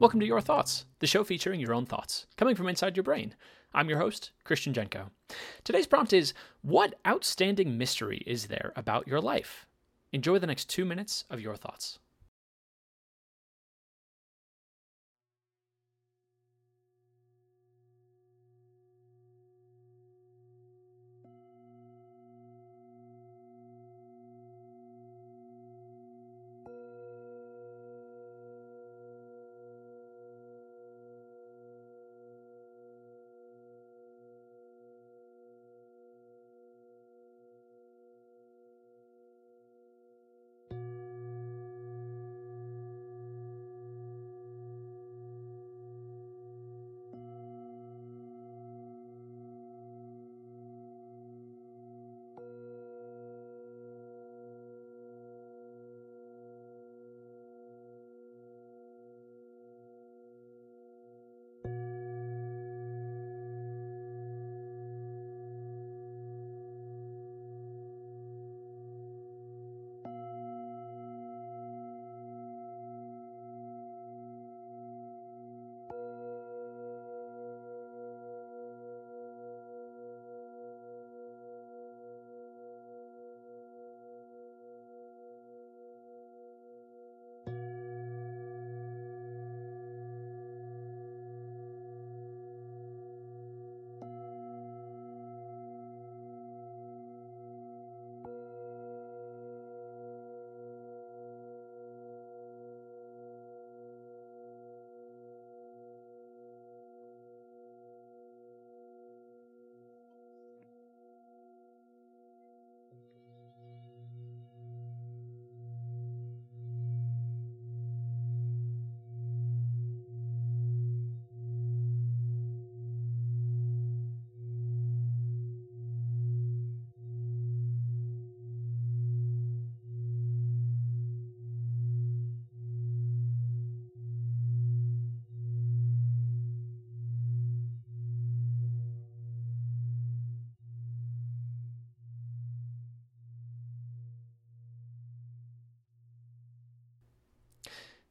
Welcome to Your Thoughts, the show featuring your own thoughts, coming from inside your brain. I'm your host, Christian Jenko. Today's prompt is What outstanding mystery is there about your life? Enjoy the next two minutes of your thoughts.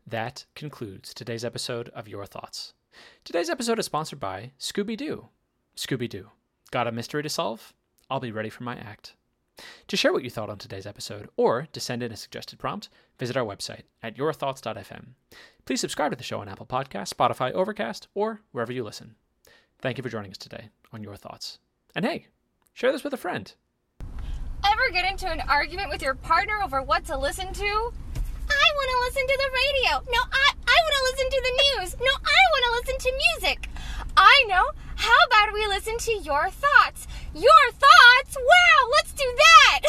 That concludes today's episode of Your Thoughts. Today's episode is sponsored by Scooby Doo. Scooby Doo. Got a mystery to solve? I'll be ready for my act. To share what you thought on today's episode or to send in a suggested prompt, visit our website at yourthoughts.fm. Please subscribe to the show on Apple Podcasts, Spotify, Overcast, or wherever you listen. Thank you for joining us today on Your Thoughts. And hey, share this with a friend. Ever get into an argument with your partner over what to listen to? I want to listen to the radio. No, I, I want to listen to the news. No, I want to listen to music. I know. How about we listen to your thoughts? Your thoughts? Wow, let's do that.